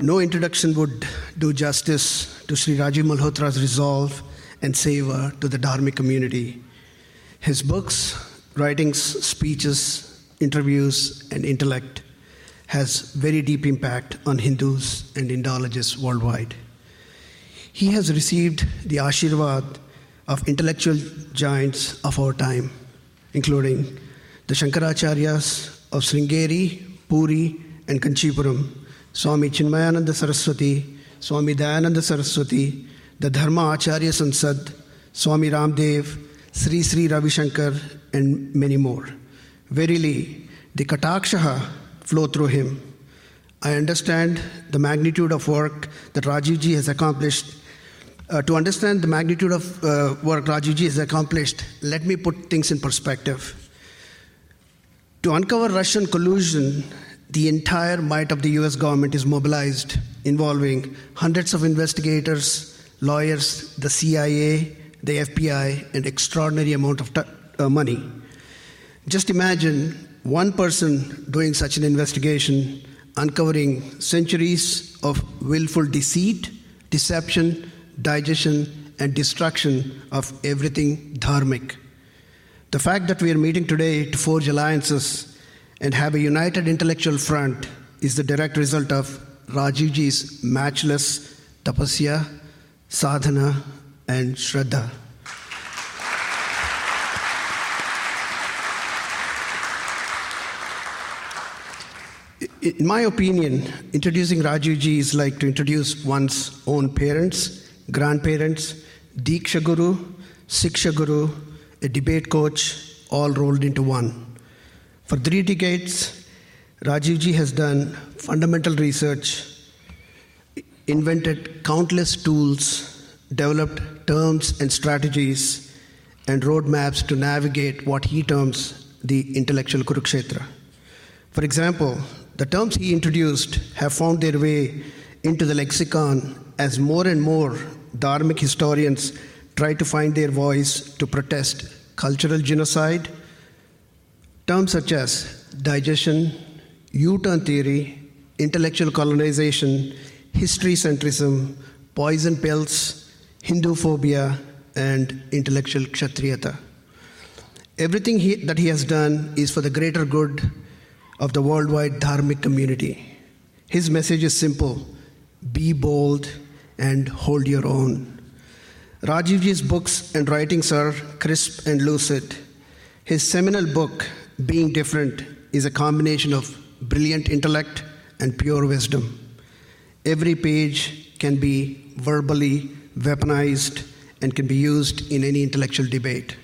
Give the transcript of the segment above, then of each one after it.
No introduction would do justice to Sri Rajiv Malhotra's resolve and savor to the Dharmic community. His books, writings, speeches, interviews, and intellect has very deep impact on Hindus and Indologists worldwide. He has received the Ashirvad of intellectual giants of our time, including the Shankaracharyas of Sringeri, Puri, and Kanchipuram, Swami Chinmayananda Saraswati, Swami Dayananda Saraswati, the Dharma Acharya Sansad, Swami Ramdev, Sri Sri Ravi Shankar, and many more. Verily, the Katakshaha flow through him. I understand the magnitude of work that Rajivji has accomplished. Uh, to understand the magnitude of uh, work Rajivji has accomplished, let me put things in perspective. To uncover Russian collusion, the entire might of the US government is mobilized, involving hundreds of investigators, lawyers, the CIA, the FBI, and extraordinary amount of t- uh, money. Just imagine one person doing such an investigation, uncovering centuries of willful deceit, deception, digestion, and destruction of everything dharmic. The fact that we are meeting today to forge alliances and have a united intellectual front is the direct result of Rajivji's matchless tapasya, sadhana, and shraddha. In my opinion, introducing Rajivji is like to introduce one's own parents, grandparents, Diksha Guru, Siksha Guru, a debate coach, all rolled into one. For three decades, Rajivji has done fundamental research, invented countless tools, developed terms and strategies, and roadmaps to navigate what he terms the intellectual Kurukshetra. For example, the terms he introduced have found their way into the lexicon as more and more Dharmic historians try to find their voice to protest cultural genocide. Terms such as digestion, U turn theory, intellectual colonization, history centrism, poison pills, Hindu phobia, and intellectual kshatriyata. Everything he, that he has done is for the greater good of the worldwide dharmic community. His message is simple be bold and hold your own. Rajivji's books and writings are crisp and lucid. His seminal book, Being Different, is a combination of brilliant intellect and pure wisdom. Every page can be verbally weaponized and can be used in any intellectual debate.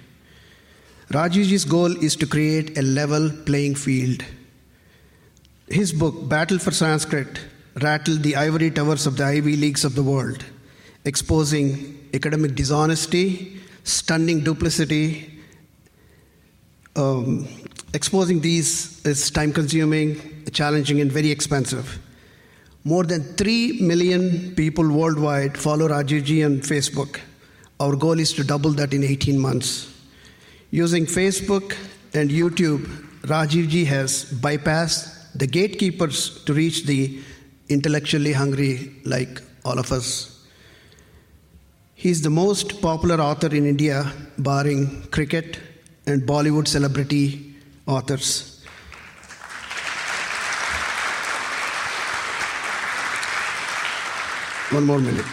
Rajivji's goal is to create a level playing field his book, Battle for Sanskrit, rattled the ivory towers of the Ivy Leagues of the world, exposing academic dishonesty, stunning duplicity. Um, exposing these is time consuming, challenging, and very expensive. More than 3 million people worldwide follow Rajivji on Facebook. Our goal is to double that in 18 months. Using Facebook and YouTube, Rajivji has bypassed the gatekeepers to reach the intellectually hungry like all of us. He's the most popular author in India, barring cricket and Bollywood celebrity authors. One more minute.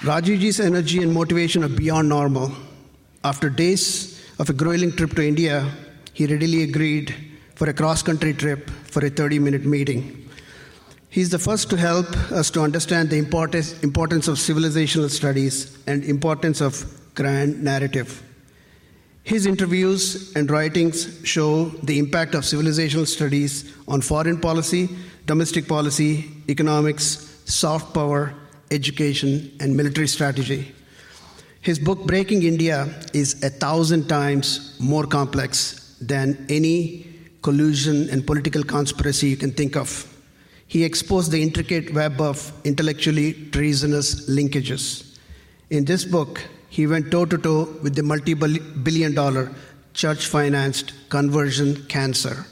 Rajivji's energy and motivation are beyond normal. After days of a grueling trip to India, he readily agreed for a cross country trip for a 30 minute meeting. He's the first to help us to understand the importance, importance of civilizational studies and importance of grand narrative. His interviews and writings show the impact of civilizational studies on foreign policy, domestic policy, economics, soft power, education, and military strategy. His book, Breaking India, is a thousand times more complex than any collusion, and political conspiracy you can think of. He exposed the intricate web of intellectually treasonous linkages. In this book, he went toe to toe with the multi billion dollar church financed conversion cancer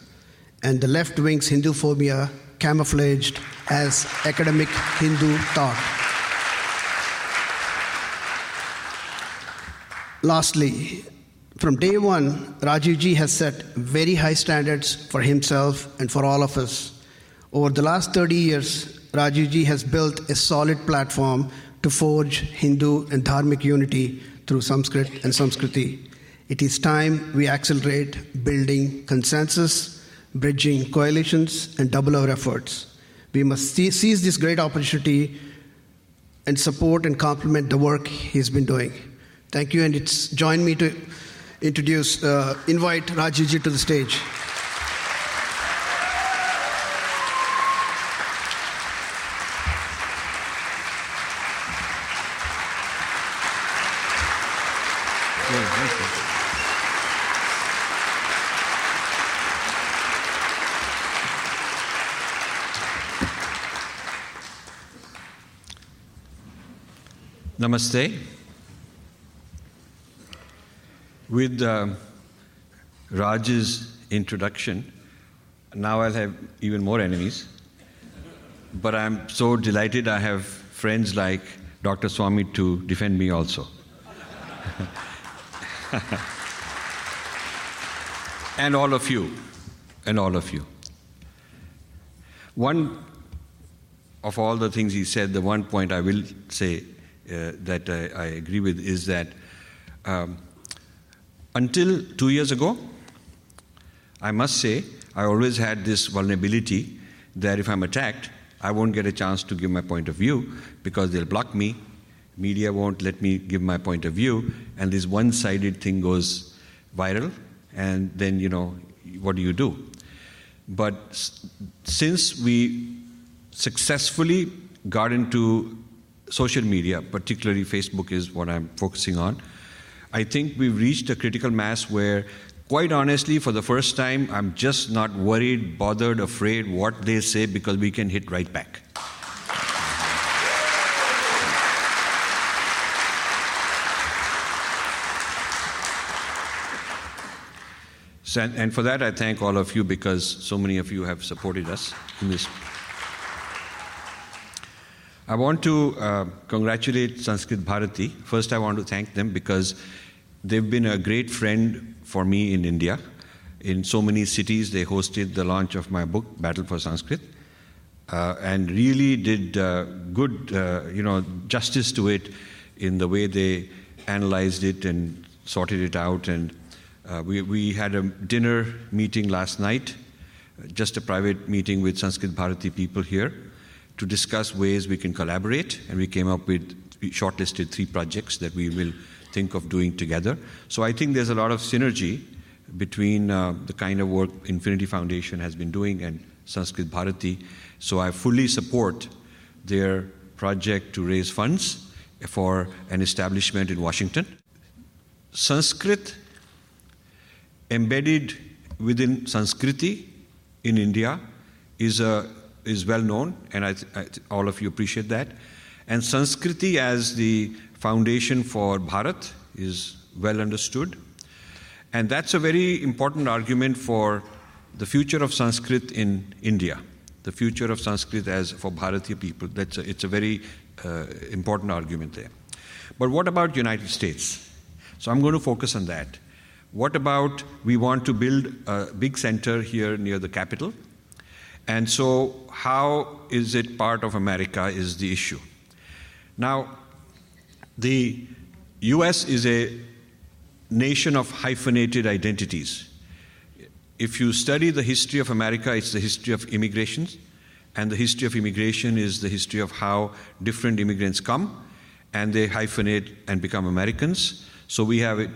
and the left wing's Hindu phobia camouflaged as academic Hindu thought. Lastly, from day one, Rajivji has set very high standards for himself and for all of us. Over the last 30 years, Rajivji has built a solid platform to forge Hindu and Dharmic unity through Sanskrit and Samskriti. It is time we accelerate building consensus, bridging coalitions, and double our efforts. We must seize this great opportunity and support and complement the work he's been doing. Thank you, and it's join me to introduce, uh, invite Rajivji to the stage. Namaste. With uh, Raj's introduction, now I'll have even more enemies. But I'm so delighted I have friends like Dr. Swami to defend me also. and all of you, and all of you. One of all the things he said, the one point I will say that I, I, agree with is that um, until two years ago, I must say, I always had this vulnerability that if I'm attacked, I won't get a chance to give my point of view because they'll block me. Media won't let me give my point of view, and this one sided thing goes viral, and then, you know, what do you do? But since we successfully got into social media, particularly Facebook is what I'm focusing on, I think we've reached a critical mass where, quite honestly, for the first time, I'm just not worried, bothered, afraid what they say because we can hit right back. So, and for that, I thank all of you because so many of you have supported us in this I want to uh, congratulate Sanskrit Bharati. First, I want to thank them because they've been a great friend for me in India. In so many cities, they hosted the launch of my book, Battle for Sanskrit, uh, and really did uh, good, uh, you know, justice to it in the way they analyzed it and sorted it out. And uh, we, we had a dinner meeting last night, just a private meeting with Sanskrit Bharati people here to discuss ways we can collaborate, and we came up with shortlisted three projects that we will think of doing together. So I think there's a lot of synergy between uh, the kind of work Infinity Foundation has been doing and Sanskrit Bharati. So I fully support their project to raise funds for an establishment in Washington. Sanskrit embedded within Sanskriti in India is a is well known, and I, I, all of you appreciate that. And Sanskriti as the foundation for Bharat is well understood. And that's a very important argument for the future of Sanskrit in India, the future of Sanskrit as for Bharatiya people. That's a, it's a very uh, important argument there. But what about United States? So I'm going to focus on that. What about we want to build a big center here near the capital? And so, how is it part of America is the issue. Now, the US is a nation of hyphenated identities. If you study the history of America, it's the history of immigration, and the history of immigration is the history of how different immigrants come and they hyphenate and become Americans. So we have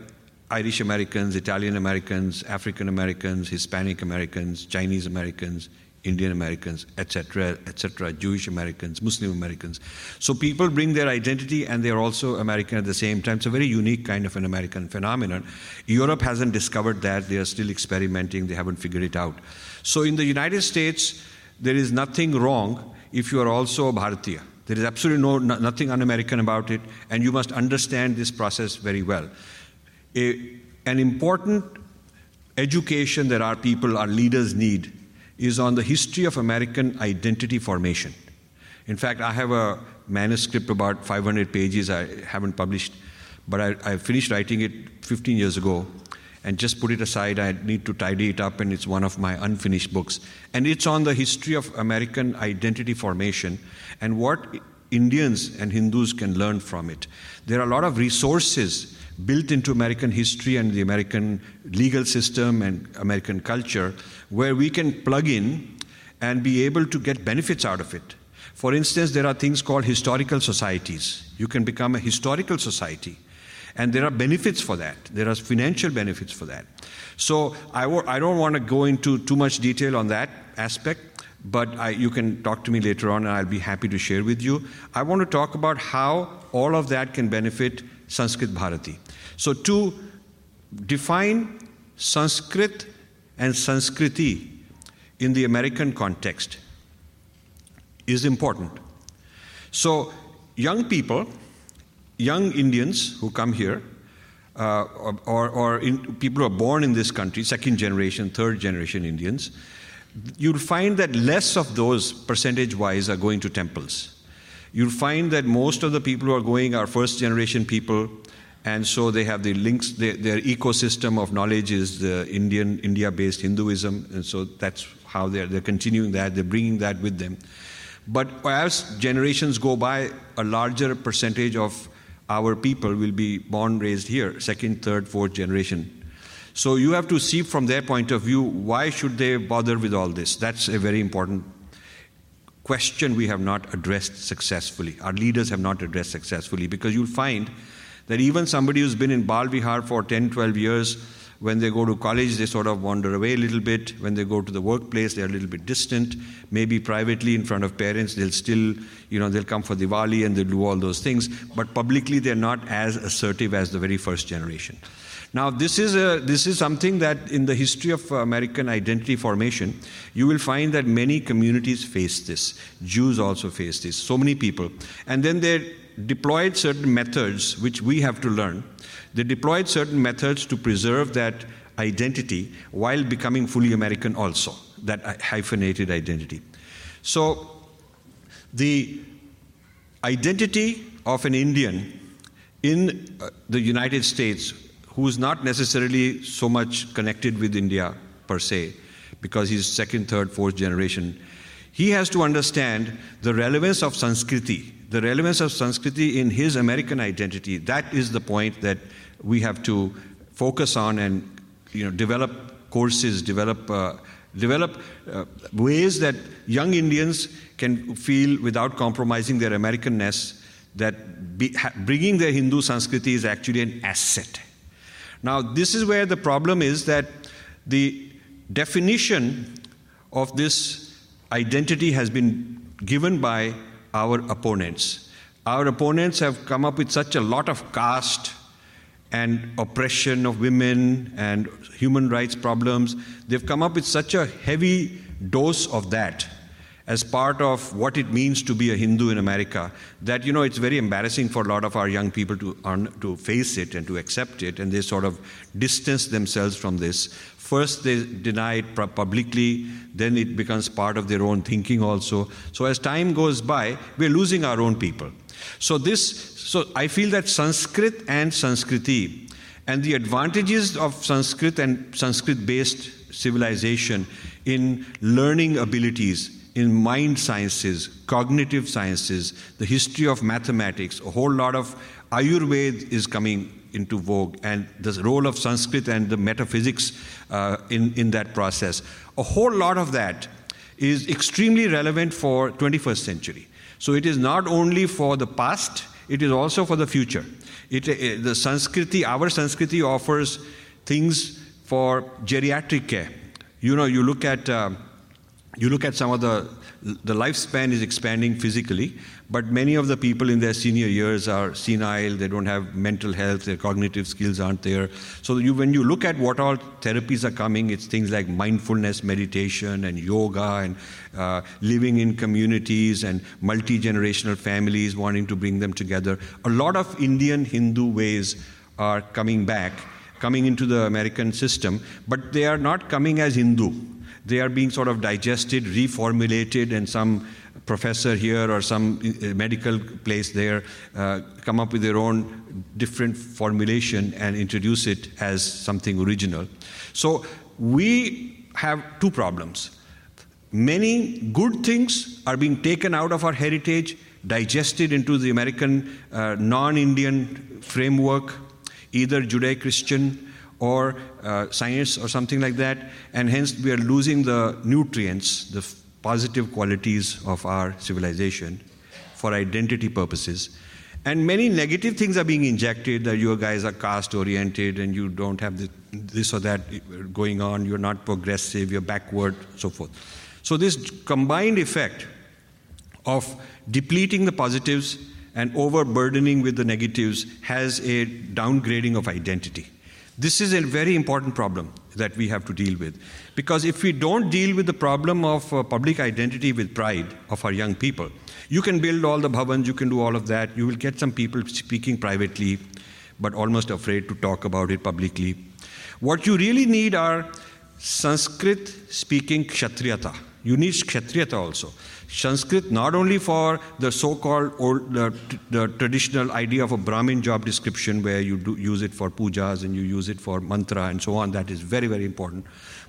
Irish Americans, Italian Americans, African Americans, Hispanic Americans, Chinese Americans, Indian Americans, etc., etc., Jewish Americans, Muslim Americans. So people bring their identity and they're also American at the same time. It's a very unique kind of an American phenomenon. Europe hasn't discovered that. They are still experimenting, they haven't figured it out. So in the United States, there is nothing wrong if you are also a Bharatiya. There is absolutely no, no nothing un American about it, and you must understand this process very well. A, an important education that our people, our leaders need is on the history of American identity formation. In fact, I have a manuscript about 500 pages I haven't published, but I, I finished writing it 15 years ago and just put it aside. I need to tidy it up, and it's one of my unfinished books. And it's on the history of American identity formation and what Indians and Hindus can learn from it. There are a lot of resources built into American history and the American legal system and American culture where we can plug in and be able to get benefits out of it. For instance, there are things called historical societies. You can become a historical society and there are benefits for that. There are financial benefits for that. So I w- I don't want to go into too much detail on that aspect, but I, you can talk to me later on and I'll be happy to share with you. I want to talk about how all of that can benefit Sanskrit Bharati. So to define Sanskrit and Sanskriti in the American context is important. So young people young Indians who come here, uh, or, or in, people who are born in this country, second generation, third generation Indians, you'll find that less of those percentage wise are going to temples. You'll find that most of the people who are going are first generation people, and so they have the links, their, their ecosystem of knowledge is the Indian, India based Hinduism, and so that's how they're, they're continuing that, they're bringing that with them. But as generations go by, a larger percentage of our people will be born, raised here, second, third, fourth generation. So you have to see from their point of view why should they bother with all this? That's a very important question we have not addressed successfully. Our leaders have not addressed successfully because you'll find that even somebody who's been in Bal Vihar for 10, 12 years when they go to college, they sort of wander away a little bit. When they go to the workplace, they're a little bit distant. Maybe privately in front of parents, they'll still, you know, they'll come for Diwali and they'll do all those things. But publicly, they're not as assertive as the very first generation. Now, this is, a, this is something that in the history of American identity formation, you will find that many communities face this. Jews also face this, so many people. And then they deployed certain methods which we have to learn they deployed certain methods to preserve that identity while becoming fully American also, that hyphenated identity. So, the identity of an Indian in uh, the United States who is not necessarily so much connected with India per se, because he's second, third, fourth generation, he has to understand the relevance of Sanskriti, the relevance of Sanskriti in his American identity. That is the point that we have to focus on and you know, develop courses, develop, uh, develop uh, ways that young Indians can feel without compromising their Americanness that be, ha, bringing their Hindu Sanskriti is actually an asset. Now, this is where the problem is that the definition of this identity has been given by our opponents. Our opponents have come up with such a lot of caste and oppression of women and human rights problems. They've come up with such a heavy dose of that as part of what it means to be a Hindu in America that you know it's very embarrassing for a lot of our young people to to face it and to accept it and they sort of distance themselves from this. First they deny it publicly then it becomes part of their own thinking also. So as time goes by we're losing our own people. So this so I feel that Sanskrit and Sanskriti and the advantages of Sanskrit and Sanskrit based civilization in learning abilities, in mind sciences, cognitive sciences, the history of mathematics, a whole lot of Ayurveda is coming into vogue, and the role of Sanskrit and the metaphysics uh, in, in that process. A whole lot of that is extremely relevant for 21st century. So it is not only for the past, it is also for the future. It, eh, the Sanskriti, our Sanskriti offers things for geriatric care. You know, you look at, uh, you look at some of the, the lifespan is expanding physically, but many of the people in their senior years are senile, they don't have mental health, their cognitive skills aren't there. So you, when you look at what all therapies are coming, it's things like mindfulness meditation and yoga and uh, living in communities and multi generational families, wanting to bring them together. A lot of Indian Hindu ways are coming back, coming into the American system, but they are not coming as Hindu. They are being sort of digested, reformulated, and some professor here or some uh, medical place there uh, come up with their own different formulation and introduce it as something original. So we have two problems. Many good things are being taken out of our heritage, digested into the American uh, non Indian framework, either Judeo Christian or uh, science or something like that, and hence we are losing the nutrients, the f- positive qualities of our civilization for identity purposes. And many negative things are being injected that you guys are caste oriented and you don't have this or that going on, you're not progressive, you're backward, so forth. So, this combined effect of depleting the positives and overburdening with the negatives has a downgrading of identity. This is a very important problem that we have to deal with. Because if we don't deal with the problem of uh, public identity with pride of our young people, you can build all the bhavans, you can do all of that, you will get some people speaking privately, but almost afraid to talk about it publicly. What you really need are Sanskrit speaking kshatriyata. You need kshatriyata also. Sanskrit not only for the so-called old, the, the, traditional idea of a Brahmin job description where you do use it for pujas and you use it for mantra and so on, that is very, very important.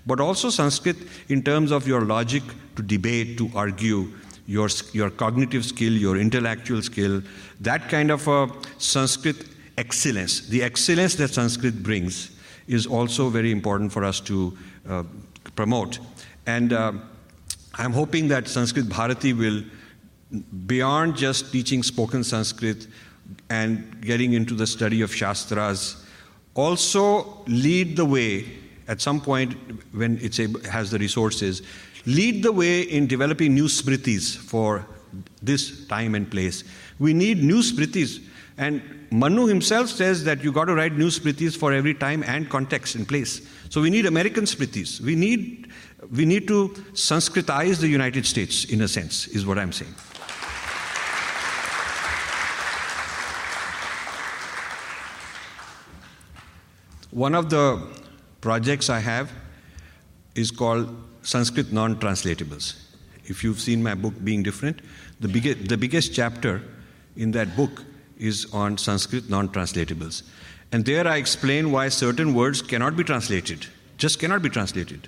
But also Sanskrit in terms of your logic to debate, to argue, your, your cognitive skill, your intellectual skill, that kind of a Sanskrit excellence, the excellence that Sanskrit brings is also very important for us to uh, promote. And uh, I'm hoping that Sanskrit Bharati will, beyond just teaching spoken Sanskrit and getting into the study of Shastras, also lead the way at some point when it has the resources, lead the way in developing new smritis for this time and place. We need new smritis. And Manu himself says that you've got to write new smritis for every time and context and place. So we need American smritis. We need we need to Sanskritize the United States, in a sense, is what I'm saying. One of the projects I have is called Sanskrit Non Translatables. If you've seen my book Being Different, the, big, the biggest chapter in that book is on Sanskrit non translatables. And there I explain why certain words cannot be translated, just cannot be translated.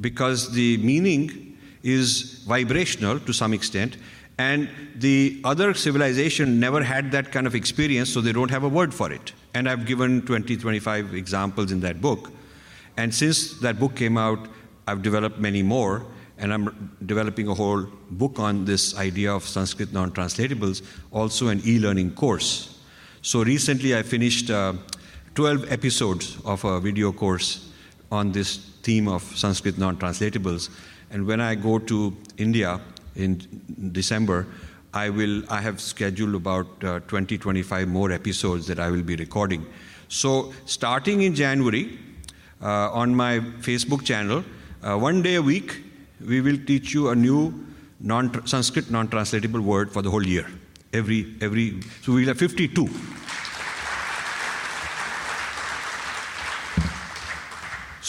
Because the meaning is vibrational to some extent and the other civilization never had that kind of experience so they don't have a word for it. And i've given 20 25 examples in that book. And since that book came out i've developed many more and i'm developing a whole book on this idea of sanskrit non-translatables also an e-learning course. So recently i finished uh, 12 episodes of a video course on this theme of Sanskrit non translatables. And when I go to India in December, I will I have scheduled about uh, 20 25 more episodes that I will be recording. So starting in January uh, on my Facebook channel, uh, one day a week we will teach you a new non Sanskrit non translatable word for the whole year. Every every so we'll have 52.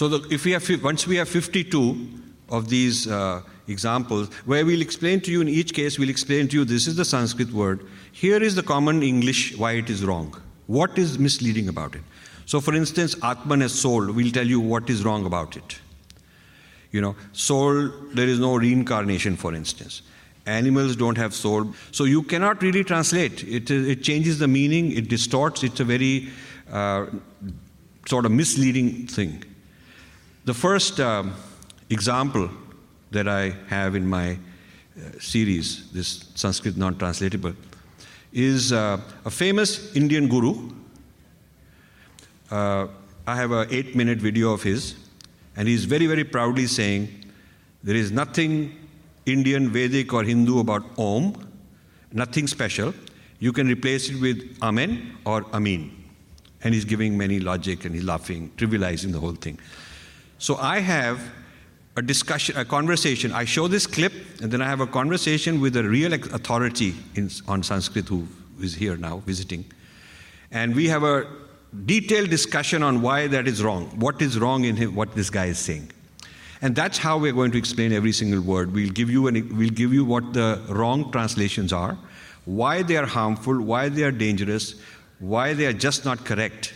So the, if we have, once we have 52 of these uh, examples, where we'll explain to you in each case, we'll explain to you this is the Sanskrit word. Here is the common English why it is wrong. What is misleading about it? So, for instance, Atman as soul, we'll tell you what is wrong about it. You know, soul, there is no reincarnation, for instance. Animals don't have soul. So, you cannot really translate. It, it changes the meaning, it distorts, it's a very uh, sort of misleading thing. The first um, example that I have in my uh, series, this Sanskrit non translatable, is uh, a famous Indian guru. Uh, I have an eight minute video of his, and he's very, very proudly saying, There is nothing Indian, Vedic, or Hindu about Om, nothing special. You can replace it with Amen or Amin. And he's giving many logic and he's laughing, trivializing the whole thing. So I have a discussion, a conversation. I show this clip, and then I have a conversation with a real authority in, on Sanskrit who is here now visiting. And we have a detailed discussion on why that is wrong, what is wrong in him, what this guy is saying. And that's how we're going to explain every single word. We'll give you, an, we'll give you what the wrong translations are, why they are harmful, why they are dangerous, why they are just not correct,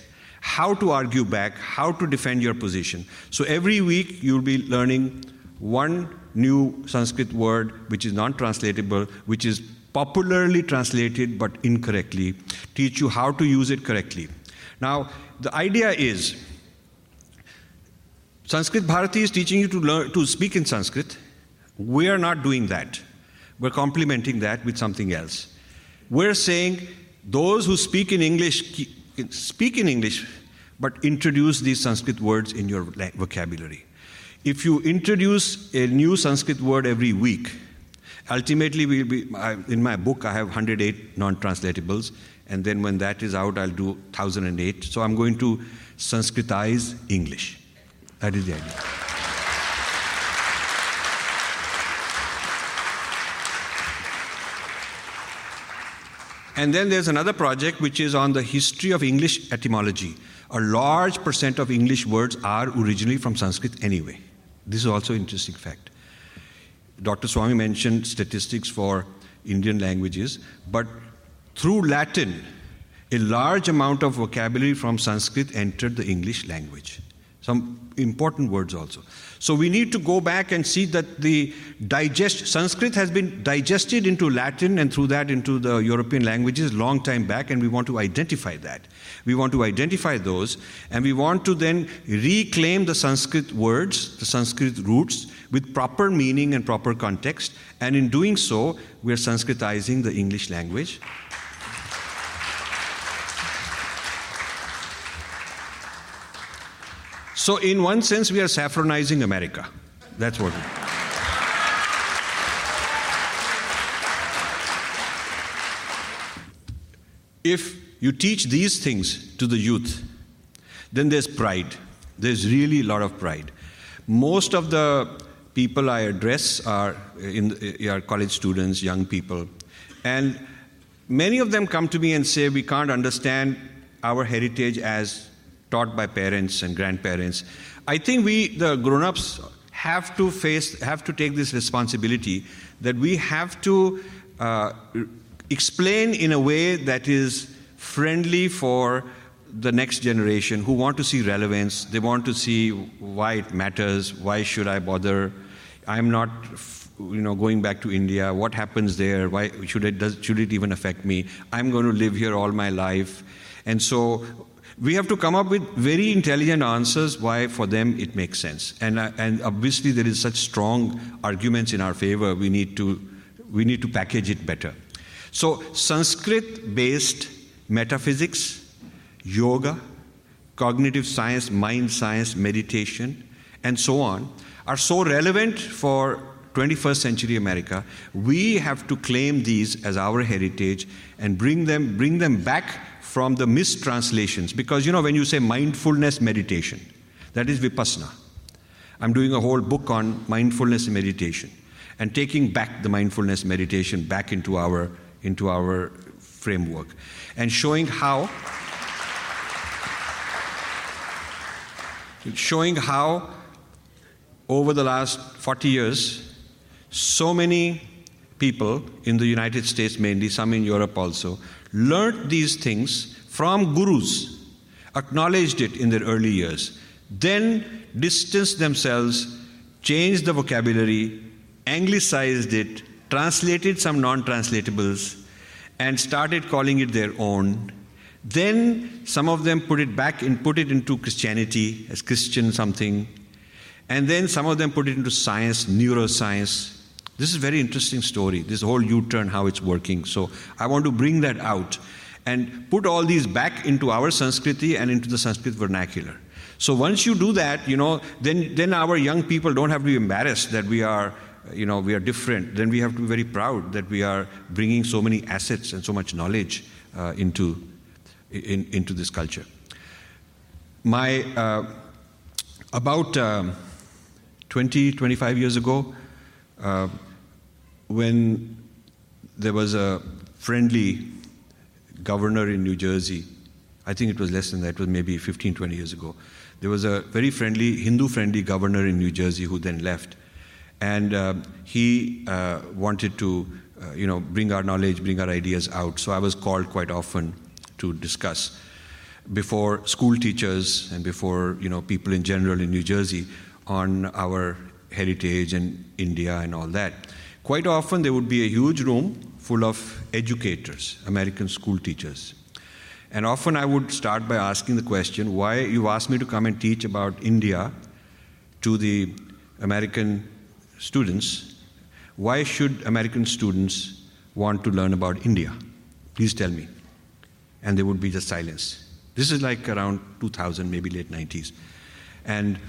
how to argue back, how to defend your position. So every week you'll be learning one new Sanskrit word which is non translatable, which is popularly translated but incorrectly, teach you how to use it correctly. Now, the idea is Sanskrit Bharati is teaching you to learn to speak in Sanskrit. We are not doing that. We're complementing that with something else. We're saying those who speak in English speak in English, but introduce these Sanskrit words in your vocabulary. If you introduce a new Sanskrit word every week, ultimately we'll be, in my book I have 108 non-translatables, and then when that is out I'll do 1008. So I'm going to Sanskritize English. That is the idea. And then there's another project which is on the history of English etymology. A large percent of English words are originally from Sanskrit anyway. This is also an interesting fact. Dr. Swami mentioned statistics for Indian languages, but through Latin, a large amount of vocabulary from Sanskrit entered the English language some important words also. So we need to go back and see that the digest Sanskrit has been digested into Latin and through that into the European languages long time back, and we want to identify that. We want to identify those, and we want to then reclaim the Sanskrit words, the Sanskrit roots, with proper meaning and proper context. And in doing so, we are Sanskritizing the English language. So, in one sense, we are saffronizing America. That's what If you teach these things to the youth, then there's pride. There's really a lot of pride. Most of the people I address are, in, are college students, young people. And many of them come to me and say, We can't understand our heritage as taught by parents and grandparents. I think we, the grown ups, have to face, have to take this responsibility that we have to uh, explain in a way that is friendly for the next generation who want to see relevance. They want to see why it matters. Why should I bother? I'm not, you know, going back to India. What happens there? Why should it? Does, should it even affect me? I'm going to live here all my life, and so we have to come up with very intelligent answers why for them it makes sense. And, uh, and obviously there is such strong arguments in our favor we need to we need to package it better. So sanskrit based metaphysics yoga cognitive science mind science meditation and so on are so relevant for 21st century america we have to claim these as our heritage and bring them bring them back from the mistranslations. Because, you know, when you say mindfulness meditation, that is vipassana. I'm doing a whole book on mindfulness and meditation and taking back the mindfulness meditation back into our, into our framework and showing how showing how over the last 40 years so many people in the United States mainly some in Europe also learnt these things from gurus, acknowledged it in their early years, then distanced themselves, changed the vocabulary, anglicized it, translated some non translatables, and started calling it their own. Then some of them put it back and put it into Christianity as Christian something. And then some of them put it into science, neuroscience, this is a very interesting story, this whole U turn, how it's working. So I want to bring that out and put all these back into our Sanskriti and into the Sanskrit vernacular. So once you do that, you know, then, then our young people don't have to be embarrassed that we are, you know, we are different. Then we have to be very proud that we are bringing so many assets and so much knowledge uh, into, in, into this culture. My, uh, about um, 20, 25 years ago, uh, when there was a friendly governor in New Jersey, I think it was less than that, it was maybe 15, 20 years ago. There was a very friendly, Hindu friendly governor in New Jersey who then left. And uh, he uh, wanted to, uh, you know, bring our knowledge, bring our ideas out. So I was called quite often to discuss before school teachers and before, you know, people in general in New Jersey on our heritage and India and all that. Quite often there would be a huge room full of educators, American school teachers. And often I would start by asking the question why you asked me to come and teach about India to the American students. Why should American students want to learn about India? Please tell me. And there would be just silence. This is like around 2000, maybe late 90s. And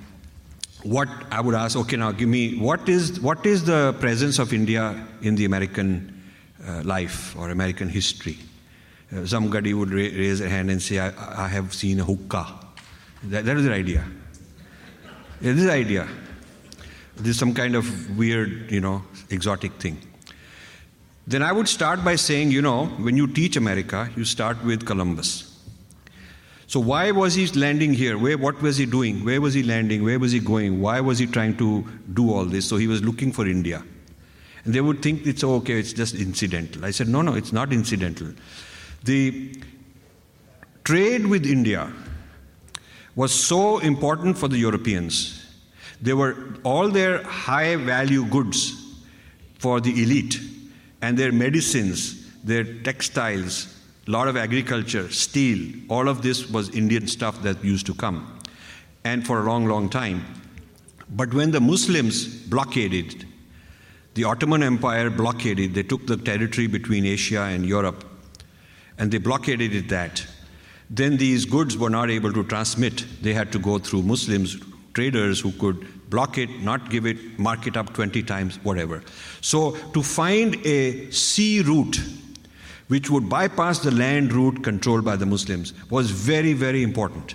what I would ask, okay, now give me what is what is the presence of India in the American uh, life or American history? Uh, somebody would ra- raise a hand and say, I, I have seen a hookah. That, that is the idea. Yeah, this is the idea. This is some kind of weird, you know, exotic thing. Then I would start by saying, you know, when you teach America, you start with Columbus. So why was he landing here? Where, what was he doing? Where was he landing? Where was he going? Why was he trying to do all this? So he was looking for India. And they would think it's okay, it's just incidental. I said, no, no, it's not incidental. The trade with India was so important for the Europeans. They were all their high value goods for the elite and their medicines, their textiles, lot of agriculture, steel, all of this was Indian stuff that used to come, and for a long, long time. But when the Muslims blockaded, the Ottoman Empire blockaded, they took the territory between Asia and Europe, and they blockaded that. Then these goods were not able to transmit. They had to go through Muslims, traders who could block it, not give it, mark it up 20 times, whatever. So to find a sea route which would bypass the land route controlled by the Muslims, was very, very important.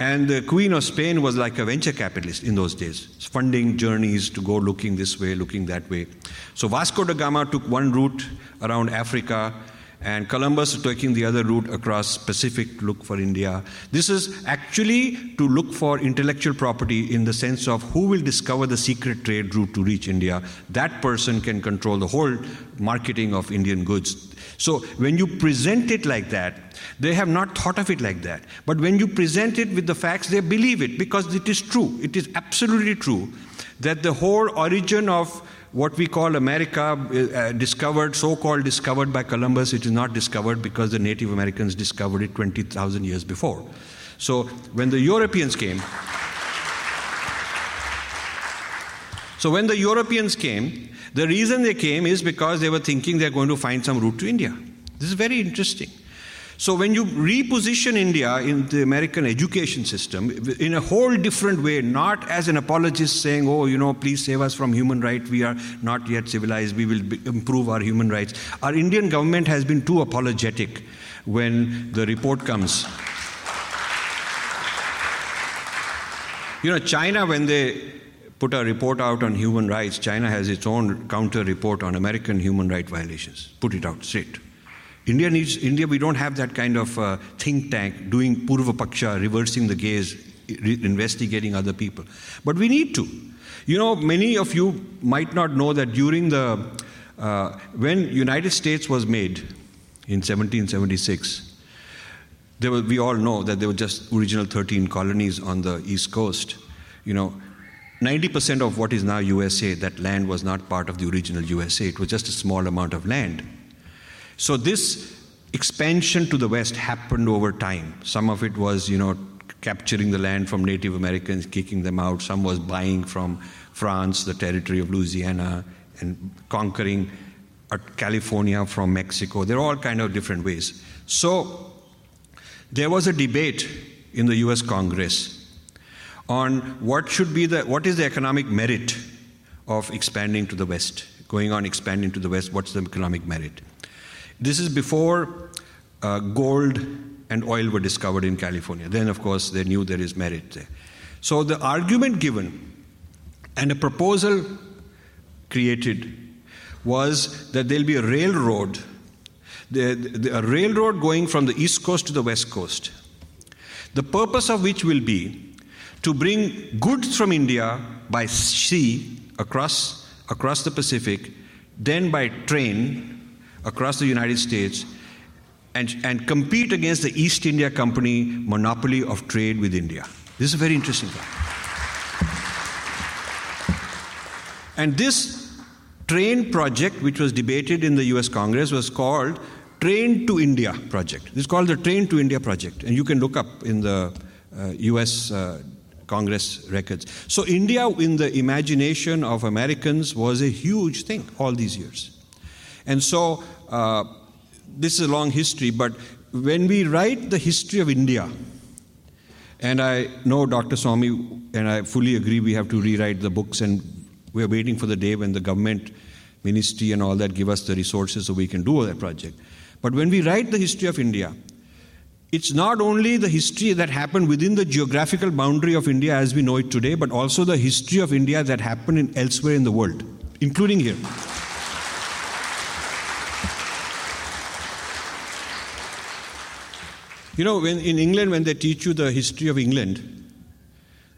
And the Queen of Spain was like a venture capitalist in those days, funding journeys to go looking this way, looking that way. So Vasco da Gama took one route around Africa, and Columbus taking the other route across Pacific to look for India. This is actually to look for intellectual property in the sense of who will discover the secret trade route to reach India. That person can control the whole marketing of Indian goods. So when you present it like that, they have not thought of it like that. But when you present it with the facts, they believe it because it is true. It is absolutely true that the whole origin of what we call America, uh, discovered, so called discovered by Columbus, it is not discovered because the Native Americans discovered it 20,000 years before. So when the Europeans came, so when the Europeans came, the reason they came is because they were thinking they're going to find some route to India. This is very interesting. So, when you reposition India in the American education system in a whole different way, not as an apologist saying, oh, you know, please save us from human rights, we are not yet civilized, we will improve our human rights. Our Indian government has been too apologetic when the report comes. You know, China, when they put a report out on human rights. China has its own counter report on American human right violations. Put it out straight. India needs India. We don't have that kind of uh, think tank doing purva paksha, reversing the gaze, re- investigating other people. But we need to. You know, many of you might not know that during the uh, when United States was made in 1776, there were, we all know that there were just original 13 colonies on the East Coast. You know, 90% of what is now USA, that land was not part of the original USA. It was just a small amount of land. So this expansion to the west happened over time. Some of it was, you know, capturing the land from Native Americans, kicking them out. Some was buying from France, the territory of Louisiana, and conquering uh, California from Mexico. There are all kind of different ways. So there was a debate in the US Congress on what should be the what is the economic merit of expanding to the west going on expanding to the west what's the economic merit this is before uh, gold and oil were discovered in california then of course they knew there is merit there so the argument given and a proposal created was that there'll be a railroad the, the, a railroad going from the east coast to the west coast. The purpose of which will be to bring goods from India by sea across, across the Pacific, then by train across the United States, and, and compete against the East India Company monopoly of trade with India. This is a very interesting point. And this train project, which was debated in the US Congress, was called Train to India Project. Is called the Train to India Project, and you can look up in the uh, US uh, Congress records. So, India, in the imagination of Americans, was a huge thing all these years. And so, uh, this is a long history, but when we write the history of India, and I know Dr. Swami, and I fully agree we have to rewrite the books, and we're waiting for the day when the government, ministry, and all that give us the resources so we can do that project. But when we write the history of India, it's not only the history that happened within the geographical boundary of India as we know it today, but also the history of India that happened in elsewhere in the world, including here. You know, when, in England, when they teach you the history of England,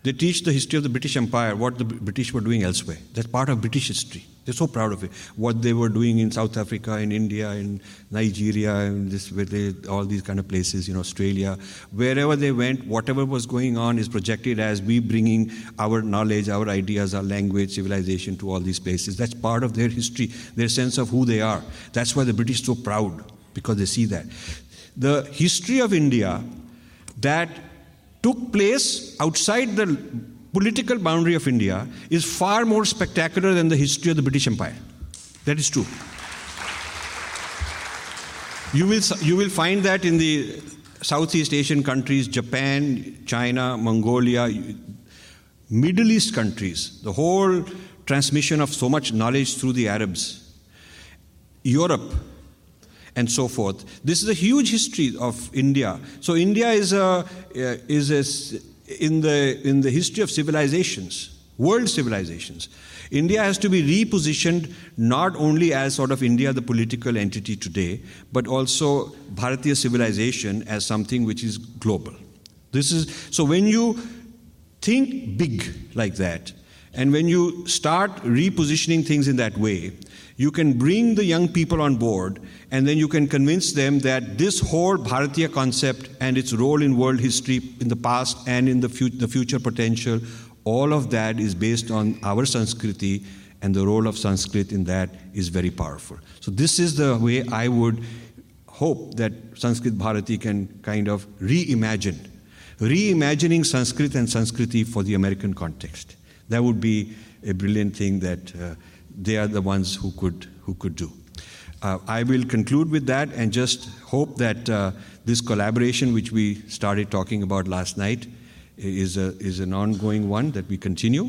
they teach the history of the British Empire, what the British were doing elsewhere. That's part of British history. They're so proud of it. What they were doing in South Africa, in India, in Nigeria, this, they, all these kind of places, in Australia. Wherever they went, whatever was going on is projected as we bringing our knowledge, our ideas, our language, civilization to all these places. That's part of their history, their sense of who they are. That's why the British are so proud, because they see that. The history of India that took place outside the political boundary of India is far more spectacular than the history of the British Empire. That is true. You will, you will find that in the Southeast Asian countries, Japan, China, Mongolia, Middle East countries, the whole transmission of so much knowledge through the Arabs, Europe, and so forth. This is a huge history of India. So India is a, uh, is a in the, in the history of civilizations, world civilizations, India has to be repositioned not only as sort of India, the political entity today, but also Bharatiya civilization as something which is global. This is so when you think big like that, and when you start repositioning things in that way, you can bring the young people on board and then you can convince them that this whole Bharatiya concept and its role in world history in the past and in the, the future potential, all of that is based on our Sanskriti, and the role of Sanskrit in that is very powerful. So, this is the way I would hope that Sanskrit Bharati can kind of reimagine, reimagining Sanskrit and Sanskriti for the American context. That would be a brilliant thing that. Uh, they are the ones who could, who could do. Uh, I will conclude with that and just hope that uh, this collaboration, which we started talking about last night, is, a, is an ongoing one that we continue.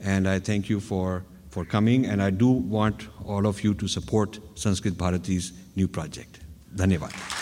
And I thank you for, for coming. And I do want all of you to support Sanskrit Bharati's new project. Dhanyavad.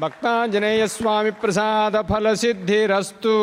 भक्ताञ्जनेय Swami Prasad फल Siddhirastu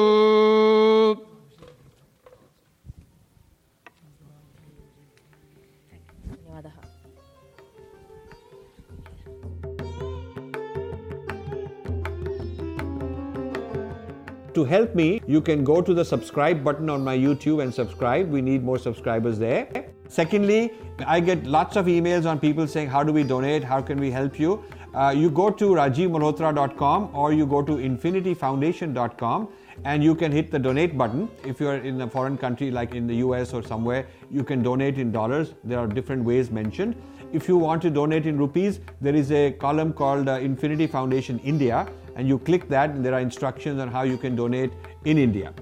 To help me, you can go to the subscribe button on my YouTube and subscribe. We need more subscribers there. Secondly, I get lots of emails on people saying, How do we donate? How can we help you? Uh, you go to rajivmalhotra.com or you go to infinityfoundation.com and you can hit the donate button. If you're in a foreign country like in the US or somewhere, you can donate in dollars. There are different ways mentioned. If you want to donate in rupees, there is a column called uh, Infinity Foundation India and you click that, and there are instructions on how you can donate in India.